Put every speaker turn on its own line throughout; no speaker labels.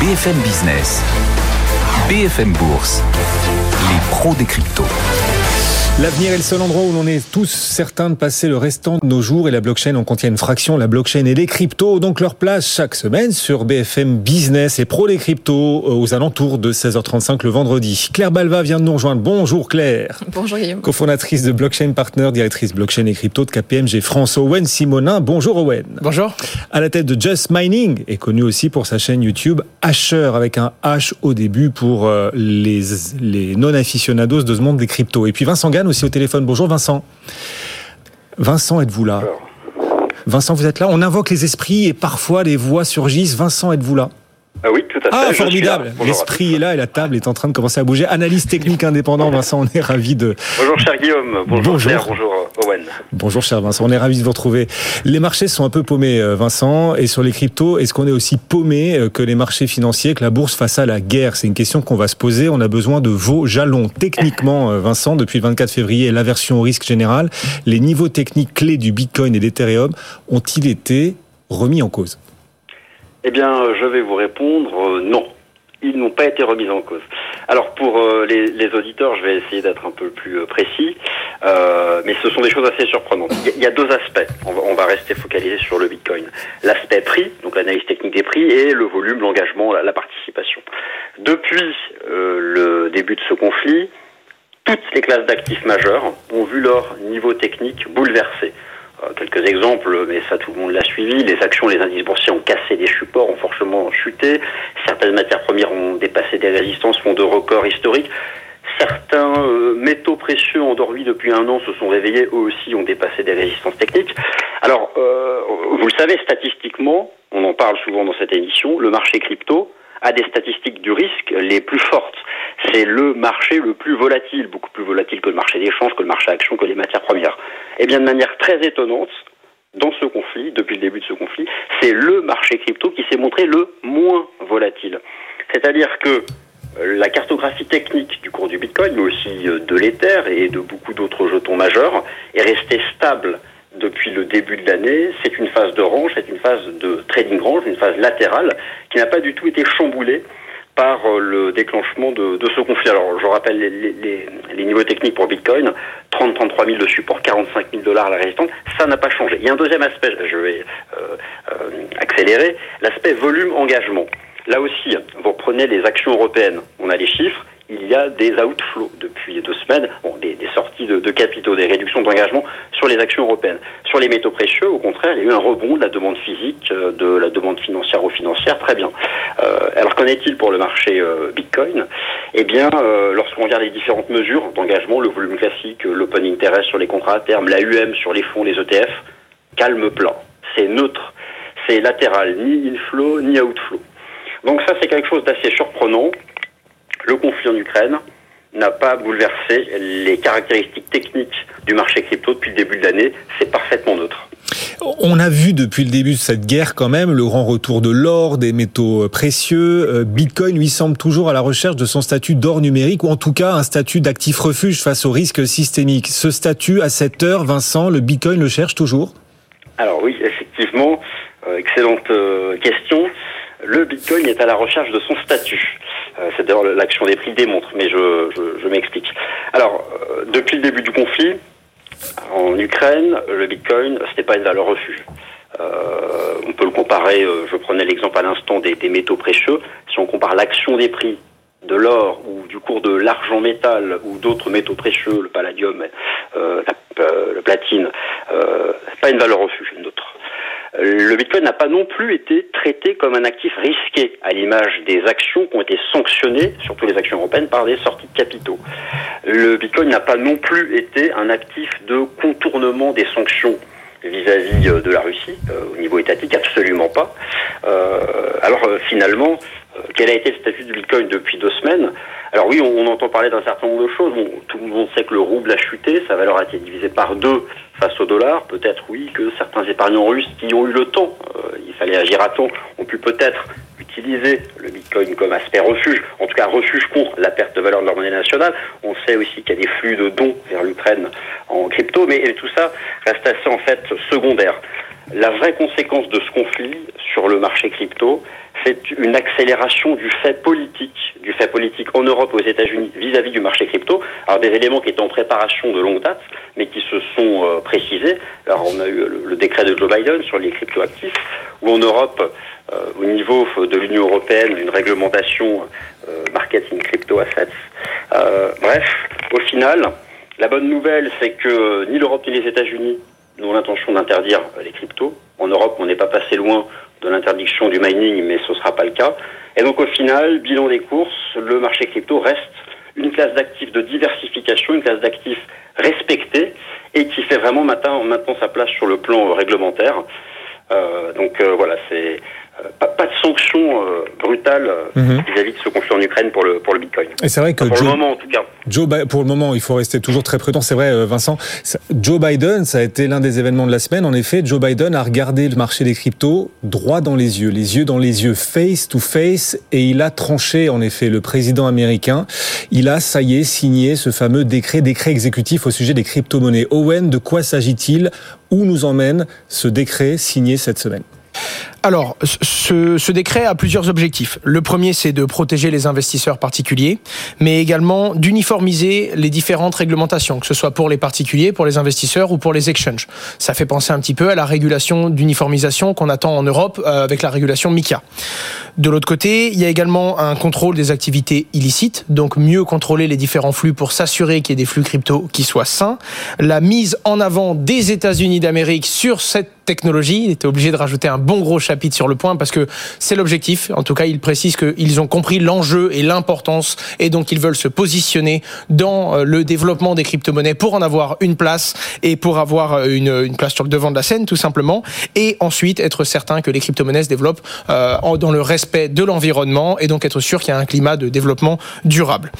BFM Business, BFM Bourse, les pros des cryptos.
L'avenir est le seul endroit où l'on est tous certains de passer le restant de nos jours et la blockchain en contient une fraction, la blockchain et les cryptos donc leur place chaque semaine sur BFM Business et Pro les cryptos euh, aux alentours de 16h35 le vendredi. Claire Balva vient de nous rejoindre. Bonjour Claire.
Bonjour Guillaume.
Cofondatrice de Blockchain Partner, directrice blockchain et crypto de KPMG France. Owen Simonin. Bonjour Owen.
Bonjour.
À la tête de Just Mining est connu aussi pour sa chaîne YouTube Hasher avec un H au début pour euh, les, les non aficionados de ce monde des cryptos. Et puis Vincent Gann aussi au téléphone. Bonjour Vincent. Vincent, êtes-vous là? Vincent, vous êtes là On invoque les esprits et parfois les voix surgissent. Vincent, êtes-vous là?
Ah oui, tout à fait.
Ah, formidable. L'esprit est là et la table est en train de commencer à bouger. Analyse technique indépendant, Vincent, on est ravi de.
Bonjour, cher Guillaume. Bonjour, bonjour. Claire. Bonjour, Owen.
Bonjour, cher Vincent. On est ravi de vous retrouver. Les marchés sont un peu paumés, euh, Vincent. Et sur les cryptos, est-ce qu'on est aussi paumé euh, que les marchés financiers, que la bourse face à la guerre? C'est une question qu'on va se poser. On a besoin de vos jalons. Techniquement, euh, Vincent, depuis le 24 février, l'aversion au risque général, les niveaux techniques clés du Bitcoin et d'Ethereum ont-ils été remis en cause?
Eh bien, je vais vous répondre euh, non. Ils n'ont pas été remis en cause. Alors pour euh, les, auditeurs, je vais essayer d'être un peu plus euh, précis, mais ce sont des choses assez surprenantes. Il y, a deux aspects. On va, rester focalisé sur le Bitcoin. L'aspect prix, donc l'analyse technique des prix, et le volume, l'engagement, la, participation. Depuis le début de ce conflit, toutes les classes d'actifs majeurs ont vu leur niveau technique bouleversé. Euh, quelques exemples, mais ça tout le monde l'a suivi. Les actions, les indices boursiers ont cassé des supports, ont forcément chuté. Certaines matières premières ont dépassé des résistances, font de records historiques. Certains euh, métaux précieux endormis depuis un an se sont réveillés, eux aussi ont dépassé des résistances techniques. Alors, euh, vous le savez, statistiquement, on en parle souvent dans cette émission, le marché crypto a des statistiques du risque les plus fortes. C'est le marché le plus volatile, beaucoup plus volatile que le marché d'échange, que le marché action, que les matières premières. Et eh bien de manière très étonnante, dans ce conflit, depuis le début de ce conflit, c'est le marché crypto qui s'est montré le moins volatile. C'est-à-dire que euh, la cartographie technique du cours du Bitcoin, mais aussi euh, de l'Ether et de beaucoup d'autres jetons majeurs, est restée stable depuis le début de l'année. C'est une phase de range, c'est une phase de trading range, une phase latérale qui n'a pas du tout été chamboulée par euh, le déclenchement de, ce conflit. Alors, je rappelle les, niveaux techniques pour Bitcoin 30 33 000 de support, 45 000 dollars la résistance. Ça n'a pas changé. Il y a un deuxième aspect, je vais euh, euh, accélérer, l'aspect volume-engagement. Là aussi, vous reprenez les actions européennes, on a les chiffres, il y a des outflows depuis deux semaines, des, sorties de, capitaux, des réductions d'engagement sur les actions européennes. Sur les métaux précieux, au contraire, il y a eu un rebond de la demande physique, euh, de la demande financière ou financière, très bien. Euh, alors qu'en est-il pour le marché euh, Bitcoin? Eh bien, lorsqu'on regarde les différentes mesures d'engagement, le volume classique, l'open interest sur les contrats à terme, l'AUM sur les fonds, les ETF, calme plat. C'est neutre. C'est latéral, ni inflow, ni outflow. Donc ça, c'est quelque chose d'assez surprenant le conflit en Ukraine n'a pas bouleversé les caractéristiques techniques du marché crypto depuis le début de l'année. C'est parfaitement neutre.
On a vu depuis le début de cette guerre quand même le grand retour de l'or, des métaux précieux. Euh, Bitcoin lui semble toujours à la recherche de son statut d'or numérique ou en tout cas un statut d'actif refuge face aux risques systémiques. Ce statut à cette heure, Vincent, le Bitcoin le cherche toujours?
Alors oui, effectivement, euh, excellente euh, question. Le Bitcoin est à la recherche de son statut. Euh, c'est d'ailleurs l'action des prix démontre, mais je, m'explique. Alors, euh, depuis le début du conflit, en Ukraine, le Bitcoin, ce n'est pas une valeur refuge. Euh, on peut le comparer, je prenais l'exemple à l'instant des, métaux précieux, si on compare l'action des prix de l'or ou du cours de l'argent métal ou d'autres métaux précieux, le palladium, la, le platine, c'est pas une valeur refuge. Le Bitcoin n'a pas non plus été traité comme un actif risqué, à l'image des actions qui ont été sanctionnées, surtout les actions européennes, par des sorties de capitaux. Le Bitcoin n'a pas non plus été un actif de contournement des sanctions vis-à-vis -vis de la Russie, euh, au niveau étatique, absolument pas. Euh, alors euh, finalement, euh, quel a été le statut du Bitcoin depuis deux semaines alors oui, on, on entend parler d'un certain nombre de choses. Bon, tout le monde sait que le rouble a chuté, sa valeur a été divisée par deux face au dollar. Peut-être oui que certains épargnants russes qui ont eu le temps, euh, il fallait agir à temps, ont pu peut-être utiliser le Bitcoin comme aspect refuge, en tout cas refuge contre la perte de valeur de leur monnaie nationale. On sait aussi qu'il y a des flux de dons vers l'Ukraine en crypto, mais tout ça reste assez en fait secondaire. La vraie conséquence de ce conflit sur le marché crypto, c'est une accélération du fait politique, du fait politique en Europe, aux États-Unis, vis-à-vis du marché crypto. Alors des éléments qui étaient en préparation de longue date, mais qui se sont euh, précisés. Alors on a eu le, décret de Joe Biden sur les cryptoactifs, ou en Europe, euh, au niveau de l'Union européenne, une réglementation euh, marketing crypto assets. bref, au final, la bonne nouvelle, c'est que ni l'Europe ni les États-Unis n'ont l'intention d'interdire les cryptos. En Europe, on n'est pas passé loin de l'interdiction du mining, mais ce ne sera pas le cas. Et donc au final, bilan des courses, le marché crypto reste une classe d'actifs de diversification, une classe d'actifs respectée et qui fait vraiment maintenant, maintenant sa place sur le plan réglementaire. Euh, donc euh, voilà, c'est pas, pas, de sanctions euh, brutales euh, mhm. vis-à-vis de ce conflit en Ukraine pour le pour le Bitcoin.
Et c'est vrai que
pour
Joe,
le moment en tout cas.
Joe, pour le moment, il faut rester toujours très prudent. C'est vrai, euh, Vincent. Joe Biden, ça a été l'un des événements de la semaine. En effet, Joe Biden a regardé le marché des cryptos droit dans les yeux, les yeux dans les yeux, face to face, et il a tranché. En effet, le président américain, il a ça y est signé ce fameux décret, décret exécutif au sujet des crypto-monnaies. Owen, de quoi s'agit-il? Où nous emmène ce décret signé cette semaine?
Alors, ce, ce, décret a plusieurs objectifs. Le premier, c'est de protéger les investisseurs particuliers, mais également d'uniformiser les différentes réglementations, que ce soit pour les particuliers, pour les investisseurs ou pour les exchanges. Ça fait penser un petit peu à la régulation d'uniformisation qu'on attend en Europe euh, avec la régulation MICA. De l'autre côté, il y a également un contrôle des activités illicites, donc mieux contrôler les différents flux pour s'assurer qu'il y ait des flux crypto qui soient sains. La mise en avant des États-Unis d'Amérique sur cette technologie. Il était obligé de rajouter un bon gros chapitre sur le point parce que c'est l'objectif. En tout cas, il précise qu'ils ont compris l'enjeu et l'importance et donc ils veulent se positionner dans euh, le développement des crypto-monnaies pour en avoir une place et pour avoir euh, une, une, place sur le devant de la scène tout simplement et ensuite être certain que les crypto-monnaies se développent euh, dans le respect de l'environnement et donc être sûr qu'il y a un climat de développement durable.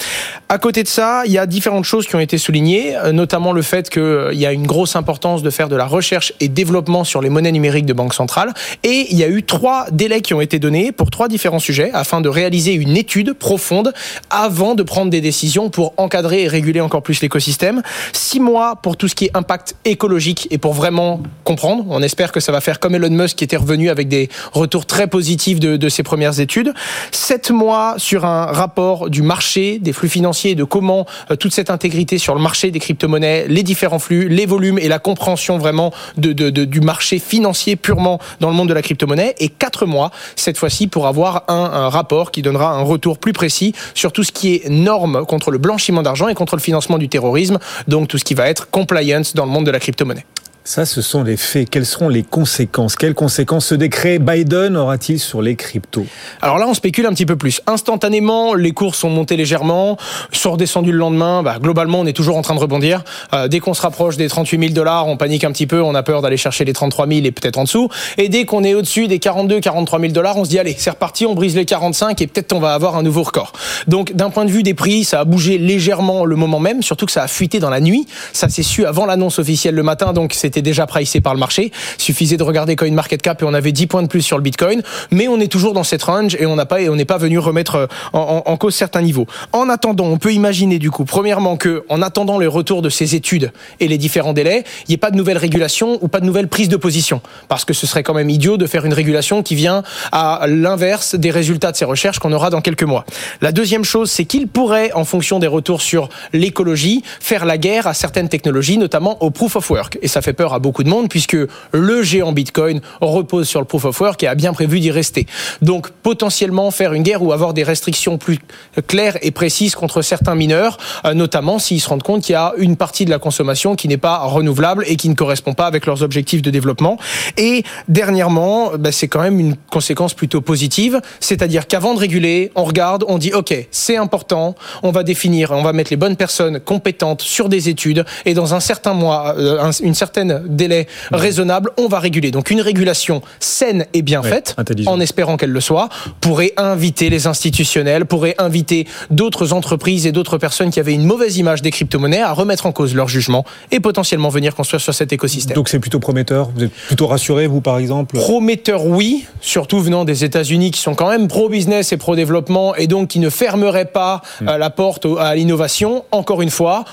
À côté de ça, il y a différentes choses qui ont été soulignées, notamment le fait qu'il y a une grosse importance de faire de la recherche et développement sur les monnaies numériques de banque centrale. Et il y a eu trois délais qui ont été donnés pour trois différents sujets afin de réaliser une étude profonde avant de prendre des décisions pour encadrer et réguler encore plus l'écosystème. Six mois pour tout ce qui est impact écologique et pour vraiment comprendre. On espère que ça va faire comme Elon Musk qui était revenu avec des retours très positifs de, ses premières études. Sept mois sur un rapport du marché, des flux financiers, de comment euh, toute cette intégrité sur le marché des crypto-monnaies, les différents flux, les volumes et la compréhension vraiment du marché financier purement dans le monde de la crypto-monnaie et quatre mois cette fois-ci pour avoir un, rapport qui donnera un retour plus précis sur tout ce qui est normes contre le blanchiment d'argent et contre le financement du terrorisme, donc tout ce qui va être compliance dans le monde de la crypto-monnaie.
Ça, ce sont les faits. Quelles seront les conséquences? Quelles conséquences ce décret Biden aura-t-il sur les cryptos?
Alors là, on spécule un petit peu plus. Instantanément, les cours sont montés légèrement, sont redescendus le lendemain. Bah, globalement, on est toujours en train de rebondir. Euh, dès qu'on se rapproche des 38 000 dollars, on panique un petit peu, on a peur d'aller chercher les 33 000 et peut-être en dessous. Et dès qu'on est au-dessus des 42, 43 000 dollars, on se dit allez, c'est reparti, on brise les 45 et peut-être on va avoir un nouveau record. Donc, d'un point de vue des prix, ça a bougé légèrement le moment même, surtout que ça a fuité dans la nuit. Ça s'est su avant l'annonce officielle le matin, donc c'est déjà pricé par le marché. Suffisait de regarder CoinMarketCap et on avait 10 points de plus sur le Bitcoin. Mais on est toujours dans cette range et on n'a pas, on n'est pas venu remettre euh, en, cause certains niveaux. En attendant, on peut imaginer du coup, premièrement que, en attendant le retour de ces études et les différents délais, il n'y ait pas de nouvelles régulations ou pas de nouvelles prises de position. Parce que ce serait quand même idiot de faire une régulation qui vient à l'inverse des résultats de ces recherches qu'on aura dans quelques mois. La deuxième chose, c'est qu'il pourrait, en fonction des retours sur l'écologie, faire la guerre à certaines technologies, notamment au proof of work. Et ça fait peur à beaucoup de monde puisque le géant Bitcoin repose sur le proof of work et a bien prévu d'y rester. Donc potentiellement faire une guerre ou avoir des restrictions plus claires et précises contre certains mineurs, euh, notamment s'ils se rendent compte qu'il y a une partie de la consommation qui n'est pas renouvelable et qui ne correspond pas avec leurs objectifs de développement. Et dernièrement, bah, c'est quand même une conséquence plutôt positive, c'est-à-dire qu'avant de réguler, on regarde, on dit ok, c'est important, on va définir, on va mettre les bonnes personnes compétentes sur des études et dans un certain mois, euh, une certaine délai raisonnable, on va réguler. Donc une régulation saine et bien ouais, faite, en espérant qu'elle le soit, pourrait inviter les institutionnels, pourrait inviter d'autres entreprises et d'autres personnes qui avaient une mauvaise image des crypto-monnaies à remettre en cause leur jugement et potentiellement venir construire sur cet écosystème.
Donc c'est plutôt prometteur Vous êtes plutôt rassuré, vous, par exemple?
Prometteur, oui, surtout venant des États-Unis qui sont quand même pro-business et pro-développement et donc qui ne fermeraient pas mmh. la porte à l'innovation. Encore une fois,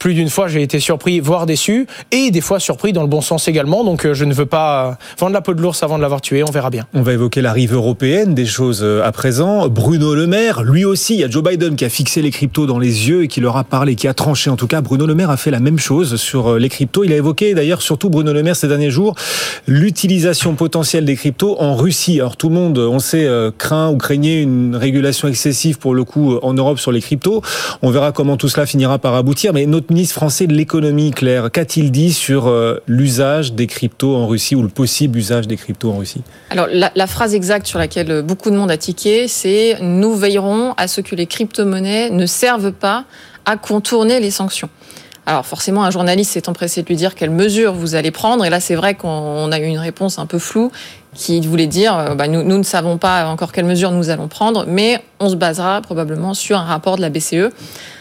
plus d'une fois, j'ai été surpris, voire déçu, et des fois surpris dans le bon sens également. Donc, euh, je ne veux pas vendre la peau de l'ours avant de l'avoir tué. On verra bien.
On va évoquer la rive européenne des choses euh, à présent. Bruno Le Maire, lui aussi, il y a Joe Biden qui a fixé les cryptos dans les yeux et qui leur a parlé, qui a tranché. En tout cas, Bruno Le Maire a fait la même chose sur euh, les cryptos. Il a évoqué d'ailleurs surtout Bruno Le Maire ces derniers jours l'utilisation potentielle des cryptos en Russie. Alors tout le monde, on sait, craint ou craignait une régulation excessive pour le coup en Europe sur les cryptos. On verra comment tout cela finira par aboutir. Mais notre ministre français de l'économie, Claire, qu'a-t-il dit sur euh, l'usage des cryptos en Russie ou le possible usage des cryptos en Russie?
Alors la, la, phrase exacte sur laquelle beaucoup de monde a tiqué, c'est nous veillerons à ce que les crypto-monnaies ne servent pas à contourner les sanctions. Alors forcément, un journaliste s'est empressé de lui dire quelles mesures vous allez prendre. Et là, c'est vrai qu'on a eu une réponse un peu floue qui voulait dire euh, bah, nous, nous, ne savons pas encore quelles mesures nous allons prendre, mais on se basera probablement sur un rapport de la BCE.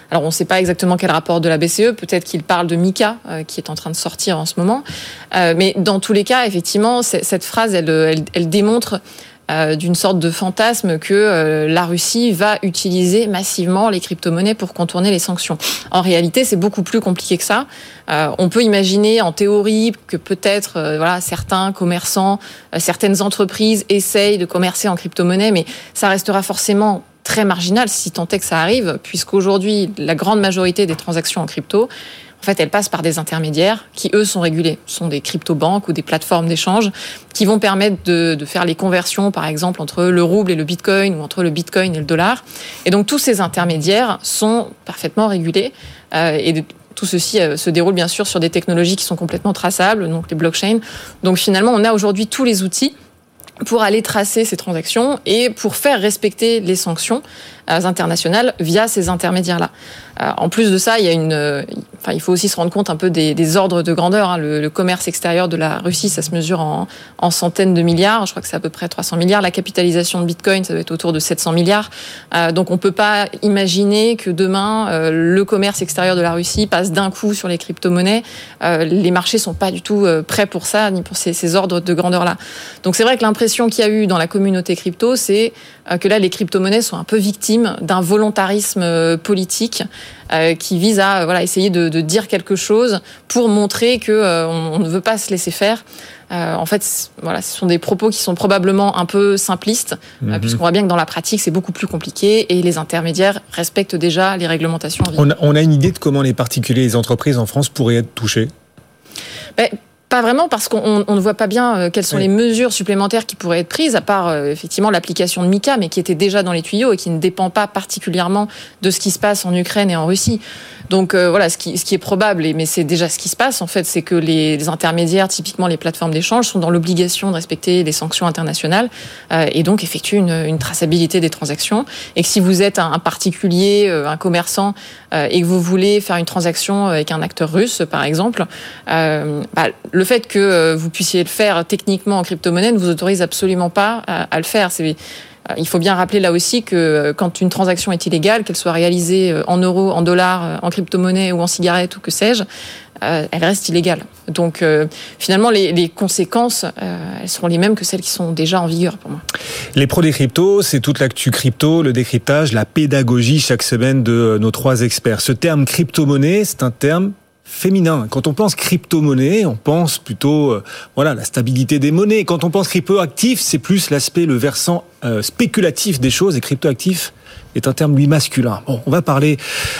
Alors on ne sait pas exactement quel rapport de la BCE, peut-être qu'il parle de Mika, euh, qui est en train de sortir en ce moment. Euh, mais dans tous les cas, effectivement, cette phrase, elle, elle, elle démontre euh, d'une sorte de fantasme que euh, la Russie va utiliser massivement les crypto-monnaies pour contourner les sanctions. En réalité, c'est beaucoup plus compliqué que ça. Euh, on peut imaginer en théorie que peut-être voilà certains commerçants, certaines entreprises essayent de commercer en crypto-monnaie, mais ça restera forcément très marginal si tant est que ça arrive, puisqu'aujourd'hui, la grande majorité des transactions en crypto en fait, elles passent par des intermédiaires qui, eux, sont régulés. Ce sont des crypto-banques ou des plateformes d'échange qui vont permettre de, faire les conversions, par exemple, entre le rouble et le bitcoin ou entre le bitcoin et le dollar. Et donc, tous ces intermédiaires sont parfaitement régulés. Euh, et tout ceci euh, se déroule bien sûr sur des technologies qui sont complètement traçables, donc les blockchains. Donc finalement, on a aujourd'hui tous les outils pour aller tracer ces transactions et pour faire respecter les sanctions internationales via ces intermédiaires-là. Euh, en plus de ça, il y a une, enfin, il faut aussi se rendre compte un peu des, ordres de grandeur. Hein. Le, commerce extérieur de la Russie, ça se mesure en, en centaines de milliards. Je crois que c'est à peu près 300 milliards. La capitalisation de Bitcoin, ça doit être autour de 700 milliards. Euh, donc, on peut pas imaginer que demain euh, le commerce extérieur de la Russie passe d'un coup sur les crypto-monnaies. Les marchés sont pas du tout prêts pour ça, ni pour ces, ces ordres de grandeur-là. Donc, c'est vrai que l'impression qu'il y a eu dans la communauté crypto, c'est que là, les crypto-monnaies sont un peu victimes d'un volontarisme politique euh, qui vise à voilà essayer de, de, dire quelque chose pour montrer que euh, on, on, ne veut pas se laisser faire. Euh, en fait, voilà, ce sont des propos qui sont probablement un peu simplistes, mm -hmm. puisqu'on voit bien que dans la pratique, c'est beaucoup plus compliqué et les intermédiaires respectent déjà les réglementations.
On a, on a, une idée de comment les particuliers et les entreprises en France pourraient être touchés?
Ben, pas vraiment parce qu'on ne voit pas bien euh, quelles sont oui. les mesures supplémentaires qui pourraient être prises, à part euh, effectivement l'application de Mika, mais qui était déjà dans les tuyaux et qui ne dépend pas particulièrement de ce qui se passe en Ukraine et en Russie. Donc euh, voilà, ce qui, ce qui est probable, mais c'est déjà ce qui se passe en fait, c'est que les, intermédiaires, typiquement les plateformes d'échange, sont dans l'obligation de respecter les sanctions internationales euh, et donc effectuent une, une, traçabilité des transactions. Et que si vous êtes un, particulier, euh, un commerçant, euh, et que vous voulez faire une transaction avec un acteur russe, par exemple, euh, bah, le fait que vous puissiez le faire techniquement en crypto-monnaie ne vous autorise absolument pas à, à le faire. C'est il faut bien rappeler là aussi que euh, quand une transaction est illégale, qu'elle soit réalisée euh, en euros, en dollars, euh, en crypto-monnaie ou en cigarettes ou que sais-je, elle reste illégale. Donc finalement, les, les conséquences, elles seront les mêmes que celles qui sont déjà en vigueur pour moi.
Les pros des cryptos, c'est toute l'actu crypto, le décryptage, la pédagogie chaque semaine de nos trois experts. Ce terme crypto-monnaie, c'est un terme féminin. Quand on pense crypto-monnaie, on pense plutôt euh, voilà la stabilité des monnaies. Quand on pense crypto-actif, c'est plus l'aspect, le versant euh, spéculatif des choses. Et crypto-actif est un terme lui masculin. Bon, on va parler,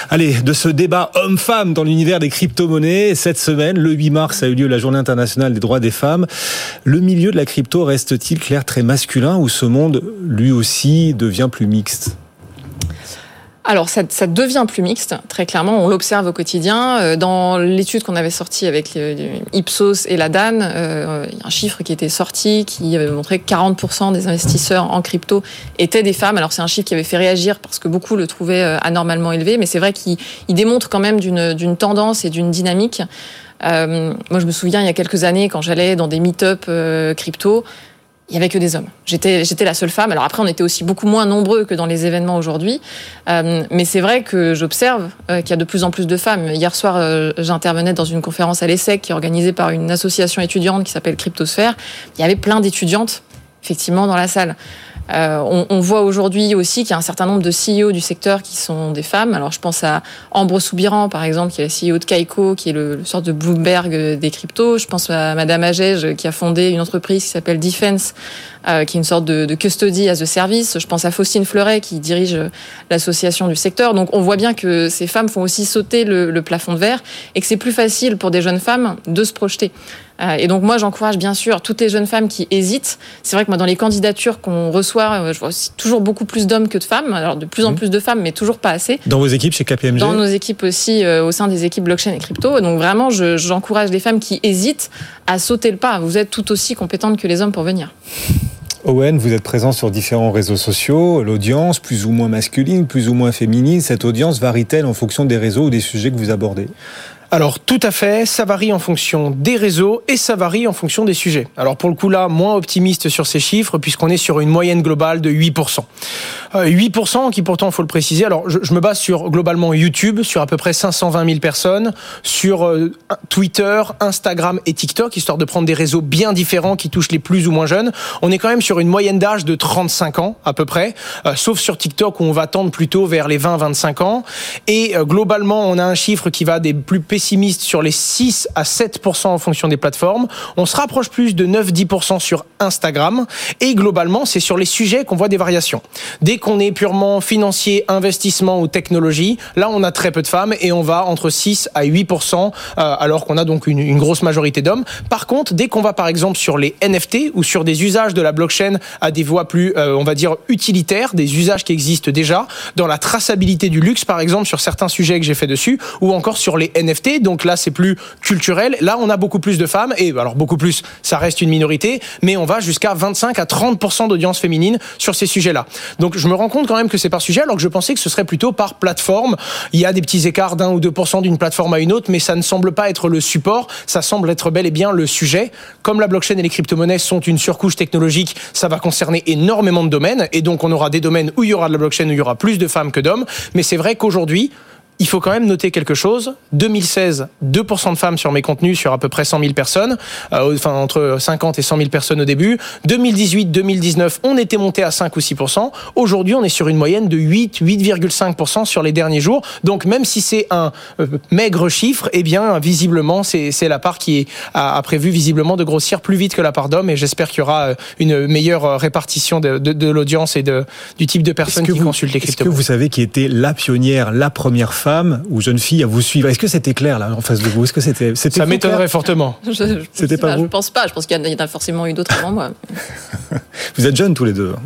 allez, de ce débat homme-femme dans l'univers des crypto-monnaies. Cette semaine, le 8 mars, a eu lieu la Journée internationale des droits des femmes. Le milieu de la crypto reste-t-il clair très masculin ou ce monde lui aussi devient plus mixte?
Alors, ça, ça, devient plus mixte, très clairement. On l'observe au quotidien. Euh, dans l'étude qu'on avait sortie avec Ipsos et la DAN, euh, un chiffre qui était sorti qui avait montré que 40% des investisseurs en crypto étaient des femmes. Alors, c'est un chiffre qui avait fait réagir parce que beaucoup le trouvaient euh, anormalement élevé, mais c'est vrai qu'il démontre quand même d'une tendance et d'une dynamique. Euh, moi, je me souviens, il y a quelques années, quand j'allais dans des meet-up crypto, il y avait que des hommes. J'étais j'étais la seule femme. Alors après, on était aussi beaucoup moins nombreux que dans les événements aujourd'hui, euh, mais c'est vrai que j'observe euh, qu'il y a de plus en plus de femmes. Hier soir, euh, j'intervenais dans une conférence à l'ESSEC qui est organisée par une association étudiante qui s'appelle Cryptosphère. Il y avait plein d'étudiantes effectivement dans la salle. Euh, on, voit aujourd'hui aussi qu'il y a un certain nombre de CEO du secteur qui sont des femmes. Alors je pense à Ambre Soubiran, par exemple, qui est la CEO de Kaiko, qui est le, le sorte de Bloomberg des cryptos. Je pense à Madame Agege, qui a fondé une entreprise qui s'appelle Defense, euh, qui est une sorte de, de, custody as a service. Je pense à Faustine Fleuret, qui dirige l'association du secteur. Donc on voit bien que ces femmes font aussi sauter le, le plafond de verre et que c'est plus facile pour des jeunes femmes de se projeter. Euh, et donc moi, j'encourage bien sûr toutes les jeunes femmes qui hésitent. C'est vrai que moi, dans les candidatures qu'on reçoit, euh, je vois aussi toujours beaucoup plus d'hommes que de femmes. Alors de plus en mmh. plus de femmes, mais toujours pas assez.
Dans vos équipes chez KPMG
Dans nos équipes aussi, euh, au sein des équipes blockchain et crypto. Donc vraiment, j'encourage les femmes qui hésitent à sauter le pas. Vous êtes tout aussi compétentes que les hommes pour venir.
Owen, vous êtes présent sur différents réseaux sociaux. L'audience, plus ou moins masculine, plus ou moins féminine, cette audience varie-t-elle en fonction des réseaux ou des sujets que vous abordez?
Alors tout à fait, ça varie en fonction des réseaux et ça varie en fonction des sujets. Alors pour le coup là, moins optimiste sur ces chiffres puisqu'on est sur une moyenne globale de 8%. 8% euh, qui pourtant, faut le préciser, alors je, je, me base sur globalement YouTube, sur à peu près 520 000 personnes, sur euh, Twitter, Instagram et TikTok, histoire de prendre des réseaux bien différents qui touchent les plus ou moins jeunes. On est quand même sur une moyenne d'âge de 35 ans à peu près, euh, sauf sur TikTok où on va tendre plutôt vers les 20-25 ans. Et globalement, on a un chiffre qui va des plus pessimiste sur les 6 à 7% en fonction des plateformes. On se rapproche plus de 9-10% sur Instagram. Et globalement, c'est sur les sujets qu'on voit des variations. Qu'on est purement financier, investissement ou technologie, là, on a très peu de femmes et on va entre 6 à 8%, euh, alors qu'on a donc une, grosse majorité d'hommes. Par contre, dès qu'on va par exemple sur les NFT ou sur des usages de la blockchain à des voies plus, euh, on va dire, utilitaires, des usages qui existent déjà, dans la traçabilité du luxe, par exemple, sur certains sujets que j'ai fait dessus, ou encore sur les NFT, donc là c'est plus culturel. Là on a beaucoup plus de femmes et alors beaucoup plus, ça reste une minorité, mais on va jusqu'à 25 à 30% d'audience féminine sur ces sujets-là. Donc je me rends compte quand même que c'est par sujet alors que je pensais que ce serait plutôt par plateforme. Il y a des petits écarts d'un ou 2% d'une plateforme à une autre, mais ça ne semble pas être le support, ça semble être bel et bien le sujet. Comme la blockchain et les crypto-monnaies sont une surcouche technologique, ça va concerner énormément de domaines et donc on aura des domaines où il y aura de la blockchain où il y aura plus de femmes que d'hommes, mais c'est vrai qu'aujourd'hui il faut quand même noter quelque chose. 2016, 2% de femmes sur mes contenus sur à peu près 100 000 personnes, euh, enfin entre 50 et 100 000 personnes au début. 2018, 2019, on était monté à 5 ou 6%. Aujourd'hui, on est sur une moyenne de 8, 8,5% sur les derniers jours. Donc même si c'est un euh, maigre chiffre, eh bien visiblement c'est la part qui a, a, prévu visiblement de grossir plus vite que la part d'hommes. Et j'espère qu'il y aura euh, une meilleure répartition de, de, de l'audience et de, du type de personnes qui vous, consultent les crypto.
Est-ce que vous savez qui était la pionnière, la première femme ou jeune fille à vous suivre. Est-ce que c'était clair là en face de vous? Est-ce que c'était
Ça m'étonnerait fortement.
C'était pas, pas vous? Je pense pas. Je pense qu'il y en a forcément eu d'autres avant moi.
vous êtes jeunes tous les deux. Hein.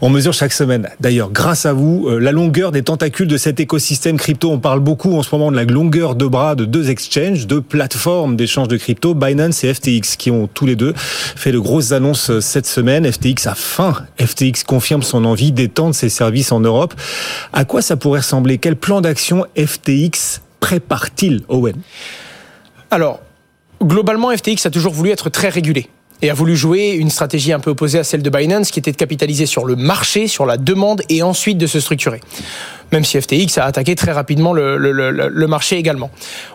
On mesure chaque semaine. D'ailleurs, grâce à vous, euh, la longueur des tentacules de cet écosystème crypto. On parle beaucoup en ce moment de la longueur de bras de deux exchanges, deux plateformes d'échange de crypto, Binance et FTX, qui ont tous les deux fait de grosses annonces euh, cette semaine. FTX a faim. FTX confirme son envie d'étendre ses services en Europe. À quoi ça pourrait ressembler? Quel plan d'action FTX prépare-t-il, Owen?
Alors, globalement, FTX a toujours voulu être très régulé et a voulu jouer une stratégie un peu opposée à celle de Binance, qui était de capitaliser sur le marché, sur la demande, et ensuite de se structurer. Même si FTX a attaqué très rapidement le, marché également.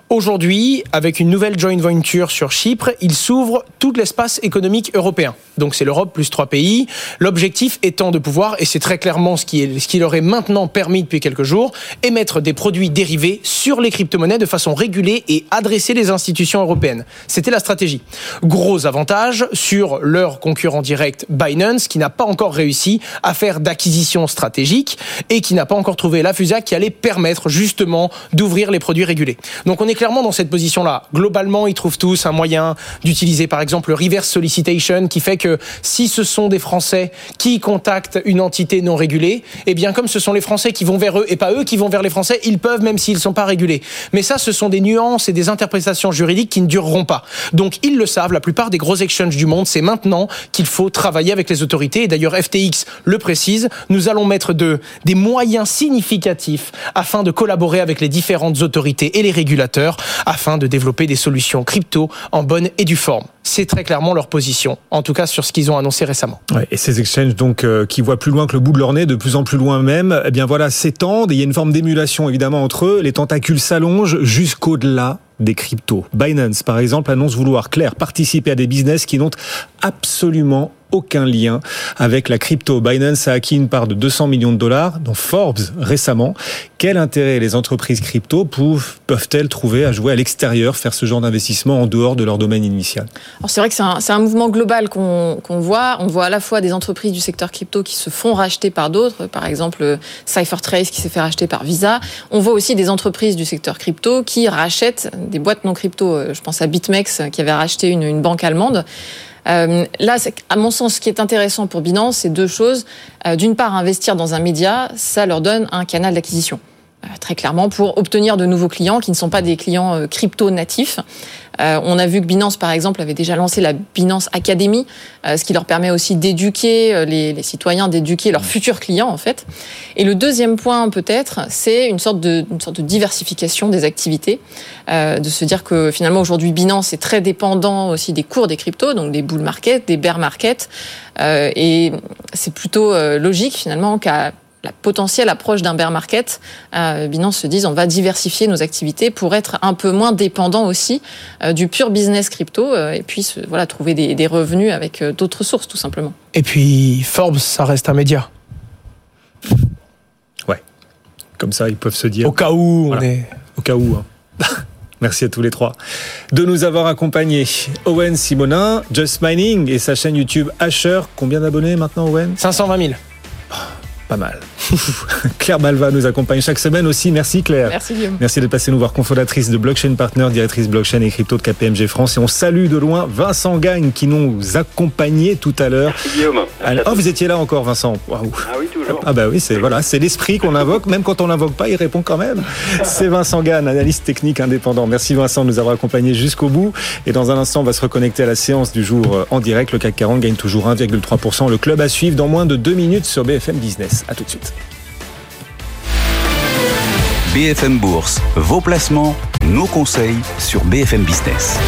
Aujourd'hui, avec une nouvelle joint venture sur Chypre, il s'ouvre tout l'espace économique européen. Donc c'est l'Europe plus trois pays. L'objectif étant de pouvoir, et c'est très clairement ce qui, ce qui leur est maintenant permis depuis quelques jours, émettre des produits dérivés sur les crypto-monnaies de façon régulée et adresser les institutions européennes. C'était la stratégie. Gros avantage sur leur concurrent direct Binance, qui n'a pas encore réussi à faire d'acquisition stratégique et qui n'a pas encore trouvé la FUSA qui allait permettre justement d'ouvrir les produits régulés. Donc on est clairement dans cette position-là. Globalement, ils trouvent tous un moyen d'utiliser par exemple le reverse solicitation qui fait que si ce sont des Français qui contactent une entité non régulée, eh bien comme ce sont les Français qui vont vers eux et pas eux qui vont vers les Français, ils peuvent même s'ils ne sont pas régulés. Mais ça, ce sont des nuances et des interprétations juridiques qui ne dureront pas. Donc ils le savent, la plupart des gros exchanges du monde, c'est maintenant qu'il faut travailler avec les autorités. Et d'ailleurs, FTX le précise, nous allons mettre de, des moyens significatifs afin de collaborer avec les différentes autorités et les régulateurs afin de développer des solutions crypto en bonne et due forme. C'est très clairement leur position, en tout cas sur ce qu'ils ont annoncé récemment.
Et ces exchanges donc euh, qui voient plus loin que le bout de leur nez, de plus en plus loin même, eh bien voilà, s'étendent. Il y a une forme d'émulation évidemment entre eux. Les tentacules s'allongent jusqu'au-delà des cryptos. Binance, par exemple, annonce vouloir, clair, participer à des business qui n'ont absolument aucun lien avec la crypto. Binance a acquis une part de 200 millions de dollars dans Forbes récemment. Quel intérêt les entreprises crypto peuvent-elles trouver à jouer à l'extérieur, faire ce genre d'investissement en dehors de leur domaine initial?
C'est vrai que c'est un, mouvement global qu'on voit. On voit à la fois des entreprises du secteur crypto qui se font racheter par d'autres, par exemple CipherTrace qui s'est fait racheter par Visa. On voit aussi des entreprises du secteur crypto qui rachètent des boîtes non crypto. Je pense à BitMEX qui avait racheté une, banque allemande. Euh, là, à mon sens, ce qui est intéressant pour Binance, c'est deux choses. Euh, D'une part, investir dans un média, ça leur donne un canal d'acquisition euh, très clairement pour obtenir de nouveaux clients qui ne sont pas des clients euh, crypto natifs. Euh, on a vu que Binance, par exemple, avait déjà lancé la Binance Academy, euh, ce qui leur permet aussi d'éduquer euh, les, les, citoyens, d'éduquer leurs futurs clients, en fait. Et le deuxième point, peut-être, c'est une sorte de, une sorte de diversification des activités, euh, de se dire que finalement aujourd'hui Binance est très dépendant aussi des cours des cryptos, donc des bull market, des bear market, euh, et c'est plutôt logique finalement qu'à la potentielle approche d'un bear market, euh, Binance se disent on va diversifier nos activités pour être un peu moins dépendant aussi euh, du pur business crypto euh, et puis voilà trouver des, des revenus avec euh, d'autres sources tout simplement.
Et puis Forbes, ça reste un média.
Ouais, comme ça ils peuvent se dire.
Au cas où voilà. on est.
Au cas où. Hein. Merci à tous les trois de nous avoir accompagnés. Owen Simonin, Just Mining et sa chaîne YouTube Asher. Combien d'abonnés maintenant, Owen?
520 000.
Pas mal. Claire Balva nous accompagne chaque semaine aussi. Merci Claire.
Merci Guillaume.
Merci de passer nous voir, cofondatrice de Blockchain Partner, directrice blockchain et crypto de KPMG France. Et on salue de loin Vincent Gagne qui nous accompagnait tout à l'heure.
Guillaume.
Oh, vous étiez là encore Vincent.
Wow. Ah oui, toujours.
Ah bah oui, c'est voilà, c'est l'esprit qu'on invoque. Même quand on l'invoque pas, il répond quand même. C'est Vincent Gagne, analyste technique indépendant. Merci Vincent de nous avoir accompagnés jusqu'au bout. Et dans un instant, on va se reconnecter à la séance du jour en direct. Le CAC 40 gagne toujours 1,3%. Le club à suivre dans moins de deux minutes sur BFM Business. À tout de suite.
BFM Bourse, vos placements, nos conseils sur BFM Business.